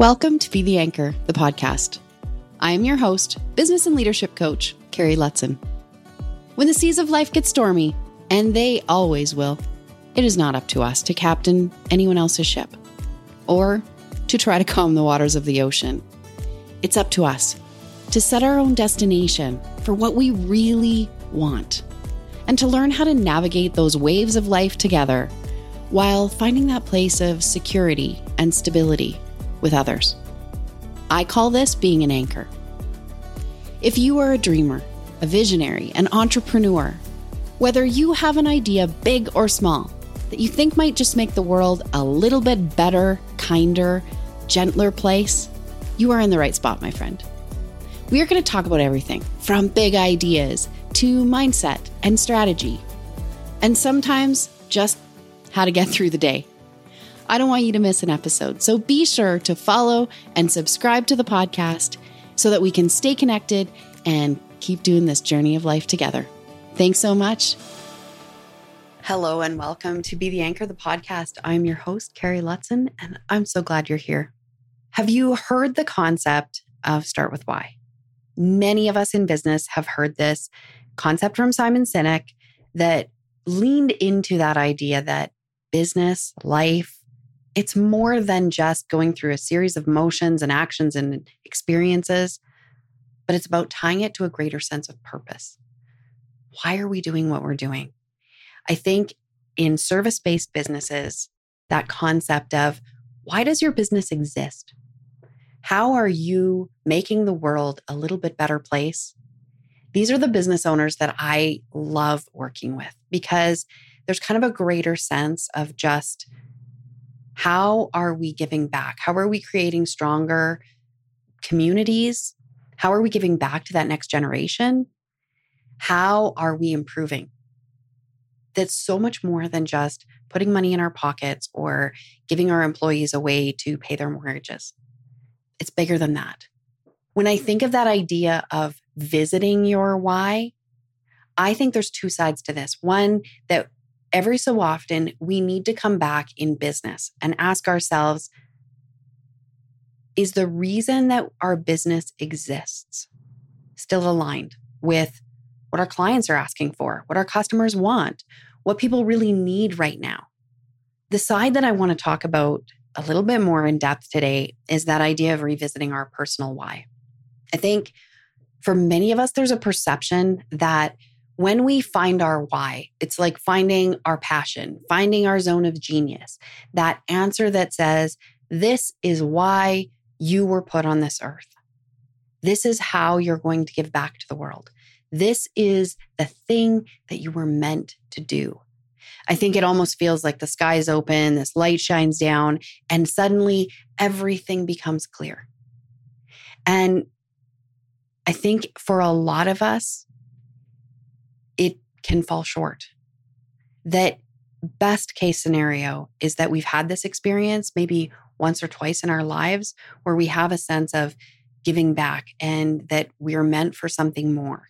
Welcome to Be the Anchor, the podcast. I am your host, business and leadership coach, Kari Lotzien. When the seas of life get stormy, and they always will, it is not up to us to captain anyone else's ship or to try to calm the waters of the ocean. It's up to us to set our own destination for what we really want and to learn how to navigate those waves of life together while finding that place of security and stability with others. I call this being an anchor. If you are a dreamer, a visionary, an entrepreneur, whether you have an idea big or small that you think might just make the world a little bit better, kinder, gentler place, you are in the right spot, my friend. We are going to talk about everything from big ideas to mindset and strategy, and sometimes just how to get through the day. I don't want you to miss an episode. So be sure to follow and subscribe to the podcast so that we can stay connected and keep doing this journey of life together. Thanks so much. Hello and welcome to Be the Anchor, the podcast. I'm your host, Kari Lotzien, and I'm so glad you're here. Have you heard the concept of start with why? Many of us in business have heard this concept from Simon Sinek that leaned into that idea that business, life, it's more than just going through a series of motions and actions and experiences, but it's about tying it to a greater sense of purpose. Why are we doing what we're doing? I think in service based businesses, that concept of why does your business exist? How are you making the world a little bit better place? These are the business owners that I love working with because there's kind of a greater sense of just how are we giving back? How are we creating stronger communities? How are we giving back to that next generation? How are we improving? That's so much more than just putting money in our pockets or giving our employees a way to pay their mortgages. It's bigger than that. When I think of that idea of visiting your why, I think there's two sides to this. One, that every so often we need to come back in business and ask ourselves is the reason that our business exists still aligned with what our clients are asking for, what our customers want, what people really need right now? The side that I want to talk about a little bit more in depth today is that idea of revisiting our personal why. I think for many of us, there's a perception that when we find our why, it's like finding our passion, finding our zone of genius, that answer that says, This is why you were put on this earth. This is how you're going to give back to the world. This is the thing that you were meant to do. I think it almost feels like the sky's open, this light shines down, and suddenly everything becomes clear. And I think for a lot of us, it can fall short. That best case scenario is that we've had this experience maybe once or twice in our lives where we have a sense of giving back and that we're meant for something more.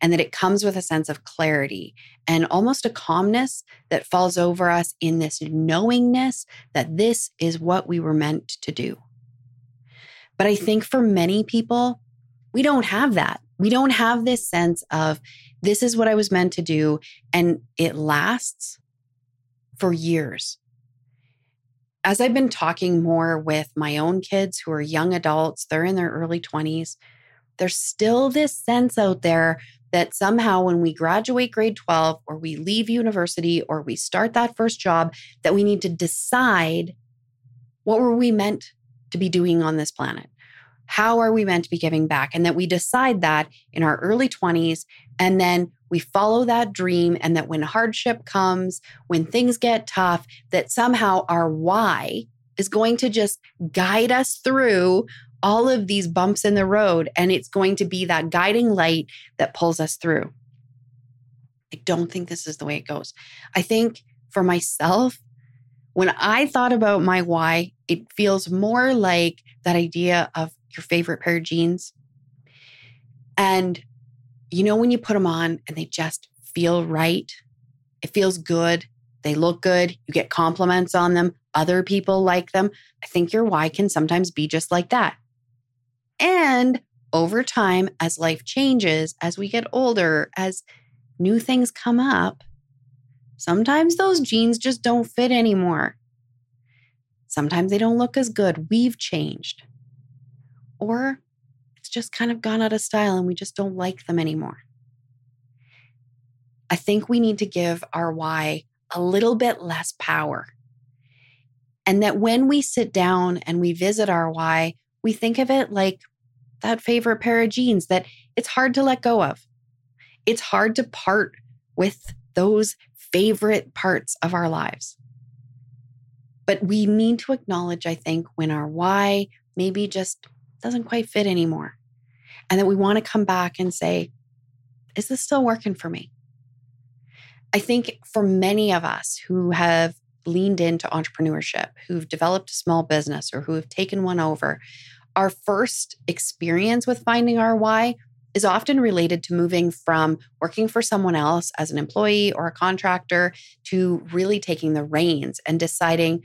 And that it comes with a sense of clarity and almost a calmness that falls over us in this knowingness that this is what we were meant to do. But I mm. think for many people, we don't have that. We don't have this sense of this is what I was meant to do. And it lasts for years. As I've been talking more with my own kids who are young adults, they're in their early 20s, there's still this sense out there that somehow when we graduate grade 12 or we leave university or we start that first job, that we need to decide what were we meant to be doing on this planet? How are we meant to be giving back? And that we decide that in our early 20s and then we follow that dream, and that when hardship comes, when things get tough, that somehow our why is going to just guide us through all of these bumps in the road. And it's going to be that guiding light that pulls us through. I don't think this is the way it goes. I think for myself, when I thought about my why, it feels more like that idea of your favorite pair of jeans. And you know, when you put them on and they just feel right, it feels good, they look good, you get compliments on them, other people like them. I think your why can sometimes be just like that. And over time, as life changes, as we get older, as new things come up, sometimes those jeans just don't fit anymore. Sometimes they don't look as good. We've changed. Or it's just kind of gone out of style and we just don't like them anymore. I think we need to give our why a little bit less power. And that when we sit down and we visit our why, we think of it like that favorite pair of jeans that it's hard to let go of. It's hard to part with those favorite parts of our lives. But we need to acknowledge, I think, when our why maybe just doesn't quite fit anymore. And that we want to come back and say, is this still working for me? I think for many of us who have leaned into entrepreneurship, who've developed a small business or who have taken one over, our first experience with finding our why is often related to moving from working for someone else as an employee or a contractor to really taking the reins and deciding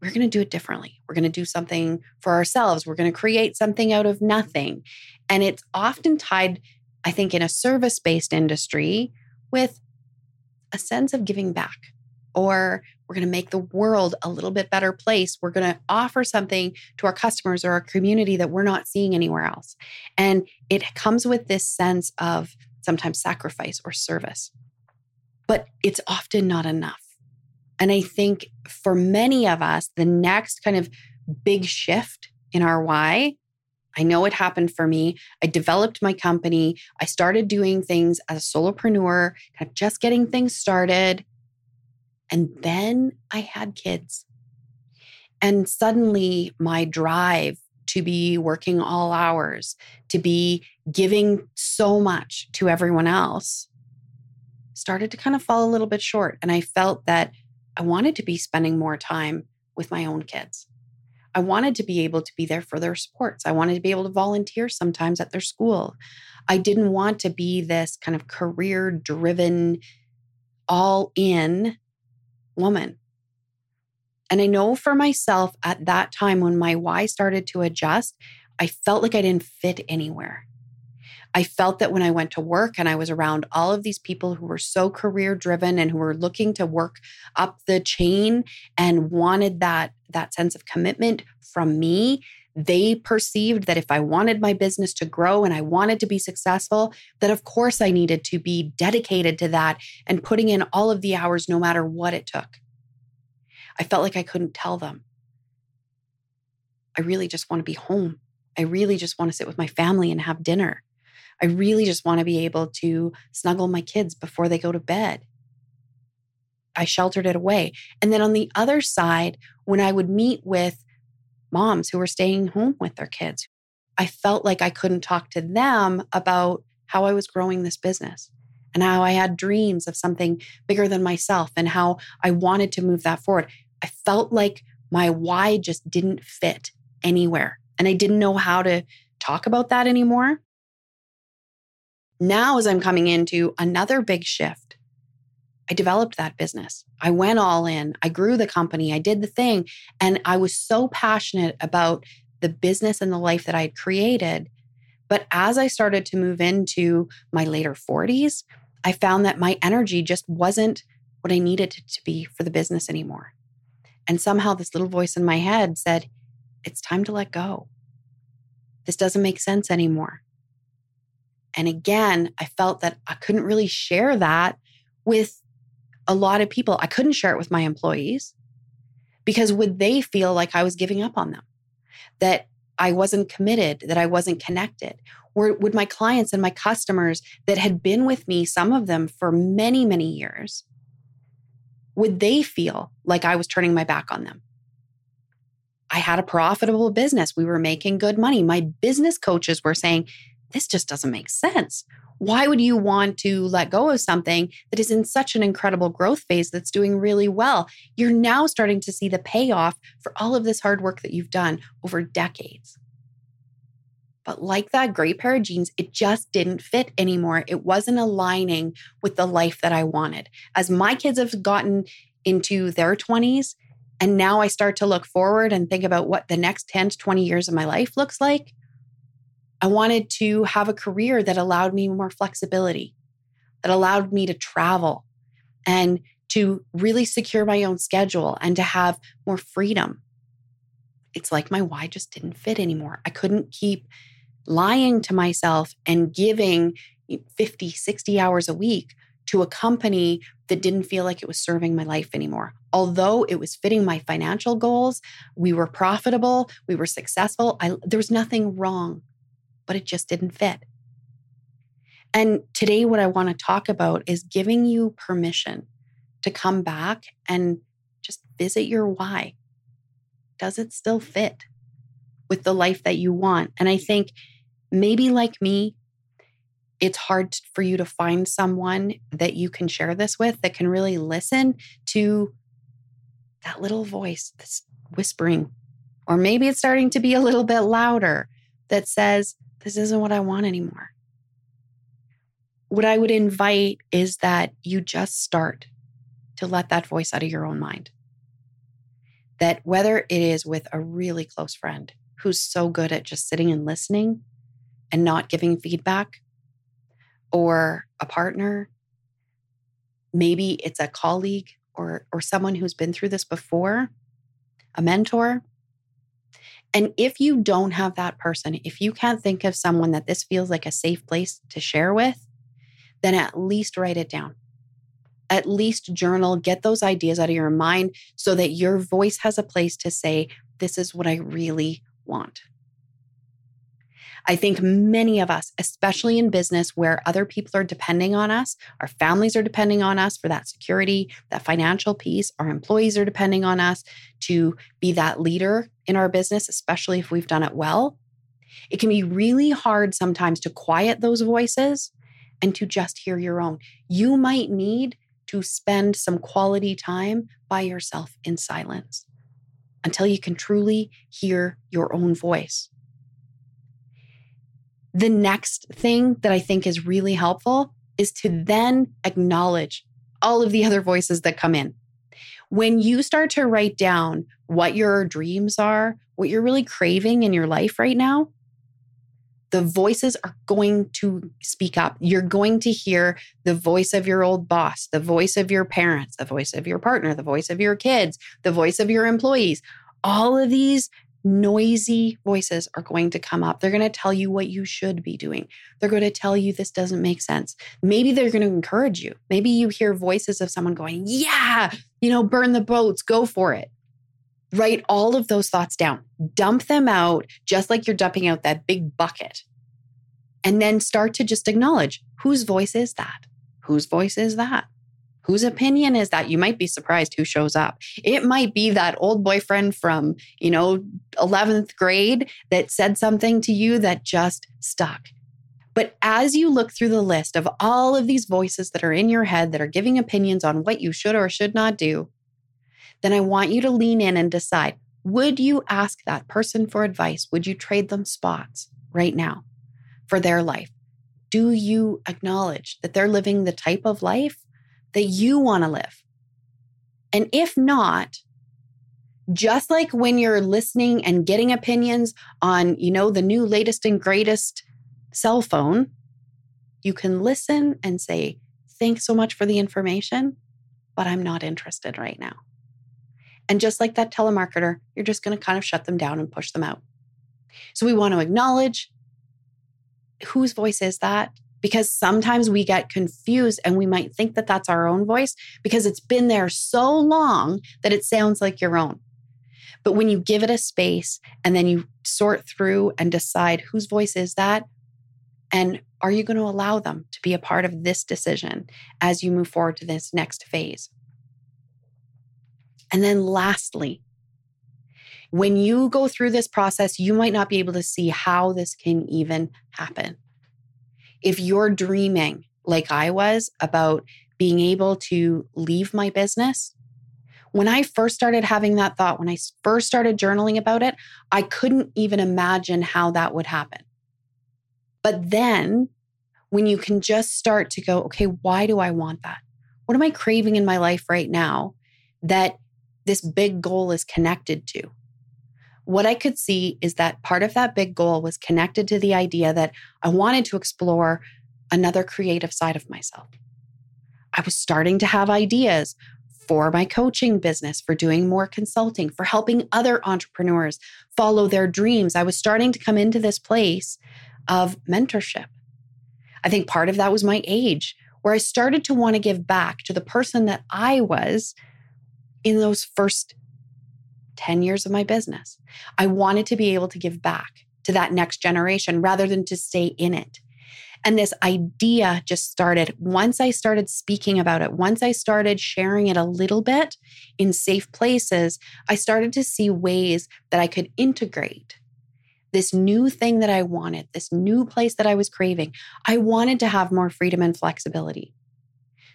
we're going to do it differently. We're going to do something for ourselves. We're going to create something out of nothing. And it's often tied, I think, in a service based industry with a sense of giving back or we're going to make the world a little bit better place. We're going to offer something to our customers or our community that we're not seeing anywhere else. And it comes with this sense of sometimes sacrifice or service, but it's often not enough. And I think for many of us, the next kind of big shift in our why I know it happened for me. I developed my company. I started doing things as a solopreneur, kind of just getting things started. And then I had kids. And suddenly my drive to be working all hours, to be giving so much to everyone else, started to kind of fall a little bit short. And I felt that I wanted to be spending more time with my own kids. I wanted to be able to be there for their sports. I wanted to be able to volunteer sometimes at their school. I didn't want to be this kind of career driven, all in woman. And I know for myself at that time when my why started to adjust, I felt like I didn't fit anywhere. I felt that when I went to work and I was around all of these people who were so career driven and who were looking to work up the chain and wanted that that sense of commitment from me, they perceived that if I wanted my business to grow and I wanted to be successful, that of course I needed to be dedicated to that and putting in all of the hours no matter what it took. I felt like I couldn't tell them. I really just want to be home. I really just want to sit with my family and have dinner. I really just want to be able to snuggle my kids before they go to bed. I sheltered it away. And then on the other side, when I would meet with moms who were staying home with their kids, I felt like I couldn't talk to them about how I was growing this business and how I had dreams of something bigger than myself and how I wanted to move that forward. I felt like my why just didn't fit anywhere. And I didn't know how to talk about that anymore. Now, as I'm coming into another big shift, I developed that business. I went all in. I grew the company. I did the thing. And I was so passionate about the business and the life that I had created. But as I started to move into my later 40s, I found that my energy just wasn't what I needed it to be for the business anymore. And somehow this little voice in my head said, It's time to let go. This doesn't make sense anymore. And again, I felt that I couldn't really share that with a lot of people. I couldn't share it with my employees because would they feel like I was giving up on them? That I wasn't committed, that I wasn't connected? Or would my clients and my customers that had been with me, some of them for many, many years, would they feel like I was turning my back on them? I had a profitable business. We were making good money. My business coaches were saying, this just doesn't make sense. Why would you want to let go of something that is in such an incredible growth phase that's doing really well? You're now starting to see the payoff for all of this hard work that you've done over decades. But like that great pair of jeans, it just didn't fit anymore. It wasn't aligning with the life that I wanted. As my kids have gotten into their 20s. And now I start to look forward and think about what the next 10 to 20 years of my life looks like. I wanted to have a career that allowed me more flexibility, that allowed me to travel and to really secure my own schedule and to have more freedom. It's like my why just didn't fit anymore. I couldn't keep lying to myself and giving 50, 60 hours a week to a company that didn't feel like it was serving my life anymore. Although it was fitting my financial goals, we were profitable, we were successful, I, there was nothing wrong, but it just didn't fit. And today, what I want to talk about is giving you permission to come back and just visit your why. Does it still fit with the life that you want? And I think maybe like me, it's hard for you to find someone that you can share this with that can really listen to that little voice that's whispering. Or maybe it's starting to be a little bit louder that says, This isn't what I want anymore. What I would invite is that you just start to let that voice out of your own mind. That whether it is with a really close friend who's so good at just sitting and listening and not giving feedback, or a partner, maybe it's a colleague or, or someone who's been through this before, a mentor. And if you don't have that person, if you can't think of someone that this feels like a safe place to share with, then at least write it down. At least journal, get those ideas out of your mind so that your voice has a place to say, This is what I really want. I think many of us, especially in business where other people are depending on us, our families are depending on us for that security, that financial piece, our employees are depending on us to be that leader in our business, especially if we've done it well. It can be really hard sometimes to quiet those voices and to just hear your own. You might need to spend some quality time by yourself in silence until you can truly hear your own voice. The next thing that I think is really helpful is to then acknowledge all of the other voices that come in. When you start to write down what your dreams are, what you're really craving in your life right now, the voices are going to speak up. You're going to hear the voice of your old boss, the voice of your parents, the voice of your partner, the voice of your kids, the voice of your employees. All of these noisy voices are going to come up. They're going to tell you what you should be doing. They're going to tell you this doesn't make sense. Maybe they're going to encourage you. Maybe you hear voices of someone going, Yeah, you know, burn the boats, go for it. Write all of those thoughts down, dump them out, just like you're dumping out that big bucket. And then start to just acknowledge whose voice is that? Whose voice is that? Whose opinion is that? You might be surprised who shows up. It might be that old boyfriend from, you know, 11th grade that said something to you that just stuck. But as you look through the list of all of these voices that are in your head that are giving opinions on what you should or should not do, then I want you to lean in and decide would you ask that person for advice? Would you trade them spots right now for their life? Do you acknowledge that they're living the type of life that you want to live. And if not, just like when you're listening and getting opinions on, you know, the new latest and greatest cell phone, you can listen and say, thanks so much for the information, but I'm not interested right now. And just like that telemarketer, you're just going to kind of shut them down and push them out. So we want to acknowledge whose voice is that? Because sometimes we get confused and we might think that that's our own voice because it's been there so long that it sounds like your own. But when you give it a space and then you sort through and decide whose voice is that, and are you going to allow them to be a part of this decision as you move forward to this next phase? And then lastly, when you go through this process, you might not be able to see how this can even happen if you're dreaming like I was about being able to leave my business, when I first started having that thought, when I first started journaling about it, I couldn't even imagine how that would happen. But then when you can just start to go, okay, why do I want that? What am I craving in my life right now? that this big goal is connected to. What I could see is that part of that big goal was connected to the idea that I wanted to explore another creative side of myself. I was starting to have ideas for my coaching business, for doing more consulting, for helping other entrepreneurs follow their dreams. I was starting to come into this place of mentorship. I think part of that was my age, where I started to want to give back to the person that I was in those first 10 years of my business. I wanted to be able to give back to that next generation rather than to stay in it. And this idea just started once I started speaking about it, once I started sharing it a little bit in safe places, I started to see ways that I could integrate this new thing that I wanted, this new place that I was craving. I wanted to have more freedom and flexibility.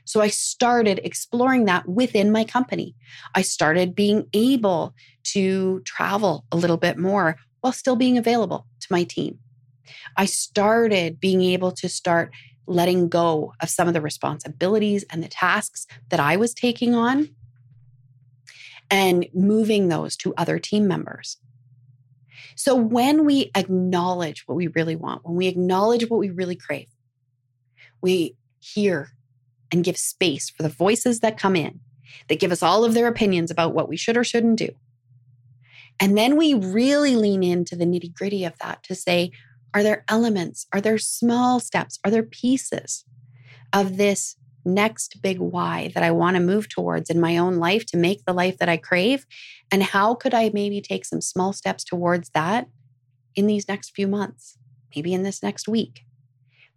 So I started exploring that within my company. I started being able to travel a little bit more while still being available to my team. I started being able to start letting go of some of the responsibilities and the tasks that I was taking on and moving those to other team members. So when we acknowledge what we really want, when we acknowledge what we really crave, we hear and give space for the voices that come in that give us all of their opinions about what we should or shouldn't do. And then we really lean into the nitty gritty of that to say, are there elements? Are there small steps? Are there pieces of this next big why that I want to move towards in my own life to make the life that I crave? And how could I maybe take some small steps towards that in these next few months, maybe in this next week?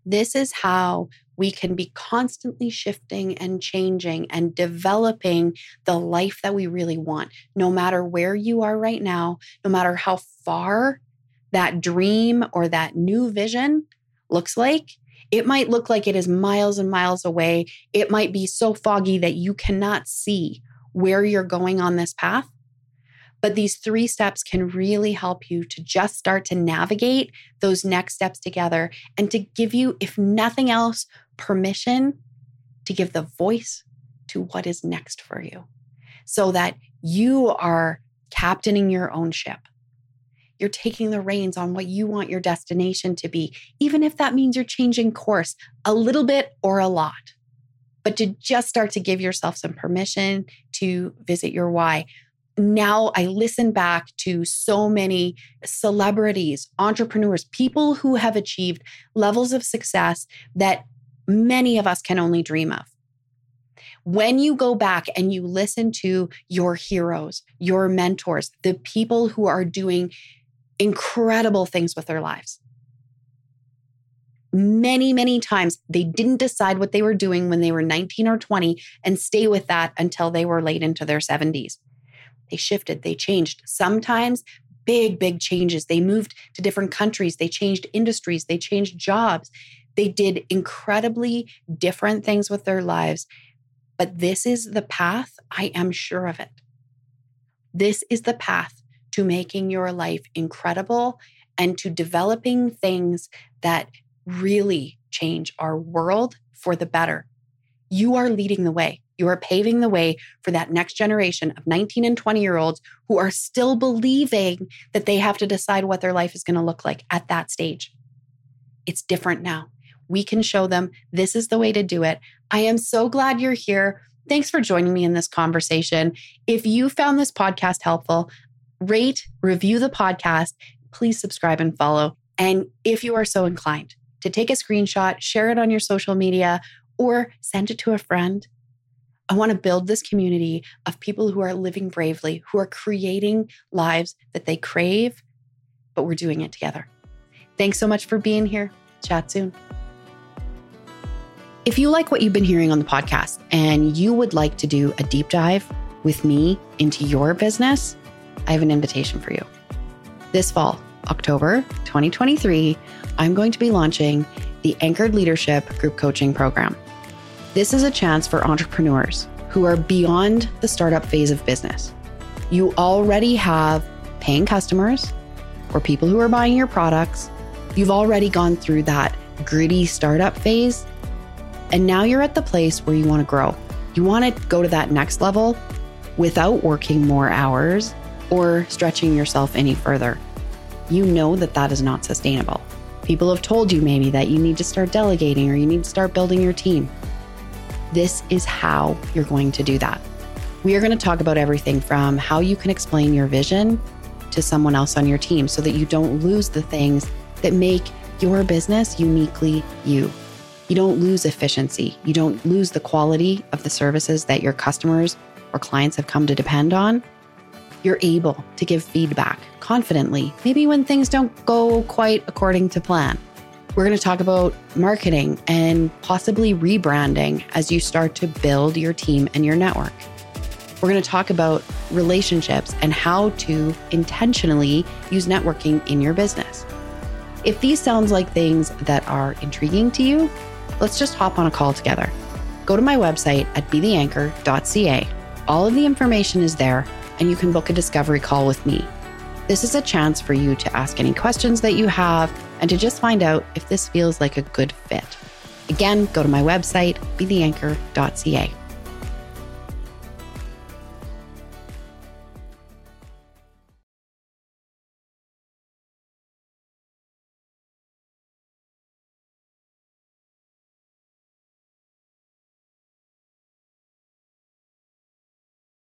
This is how we can be constantly shifting and changing and developing the life that we really want, no matter where you are right now, no matter how far that dream or that new vision looks like. It might look like it is miles and miles away. It might be so foggy that you cannot see where you're going on this path. But these three steps can really help you to just start to navigate those next steps together and to give you, if nothing else, permission to give the voice to what is next for you so that you are captaining your own ship. You're taking the reins on what you want your destination to be, even if that means you're changing course a little bit or a lot. But to just start to give yourself some permission to visit your why now I listen back to so many celebrities, entrepreneurs, people who have achieved levels of success that many of us can only dream of. When you go back and you listen to your heroes, your mentors, the people who are doing incredible things with their lives, many, many times they didn't decide what they were doing when they were 19 or 20 and stay with that until they were late into their 70s. They shifted, they changed. Sometimes big, big changes. They moved to different countries, they changed industries, they changed jobs. They did incredibly different things with their lives. But this is the path, I am sure of it. This is the path to making your life incredible and to developing things that really change our world for the better. You are leading the way. You are paving the way for that next generation of 19 and 20 year olds who are still believing that they have to decide what their life is going to look like at that stage. It's different now. We can show them this is the way to do it. I am so glad you're here. Thanks for joining me in this conversation. If you found this podcast helpful, rate, review the podcast, please subscribe and follow. And if you are so inclined to take a screenshot, share it on your social media, or send it to a friend I want to build this community of people who are living bravely, who are creating lives that they crave, but we're doing it together. Thanks so much for being here. Chat soon. If you like what you've been hearing on the podcast and you would like to do a deep dive with me into your business, I have an invitation for you. This fall, October 2023, I'm going to be launching the Anchored Leadership Group Coaching Program. This is a chance for entrepreneurs who are beyond the startup phase of business. You already have paying customers or people who are buying your products. You've already gone through that gritty startup phase. And now you're at the place where you want to grow. You want to go to that next level. without working more hours or stretching yourself any further. You know that that is not sustainable. People have told you maybe that you need to start delegating or you need to start building your team. This is how you're going to do that. We are going to talk about everything from how you can explain your vision to someone else on your team so that you don't lose the things that make your business uniquely you. You don't lose efficiency. You don't lose the quality of the services that your customers or clients have come to depend on. You're able to give feedback confidently, maybe when things don't go quite according to plan. We're going to talk about marketing and possibly rebranding as you start to build your team and your network. We're going to talk about relationships and how to intentionally use networking in your business. If these sounds like things that are intriguing to you, let's just hop on a call together. Go to my website at betheanchor.ca. All of the information is there, and you can book a discovery call with me. This is a chance for you to ask any questions that you have and to just find out if this feels like a good fit. Again, go to my website, betheanchor.ca.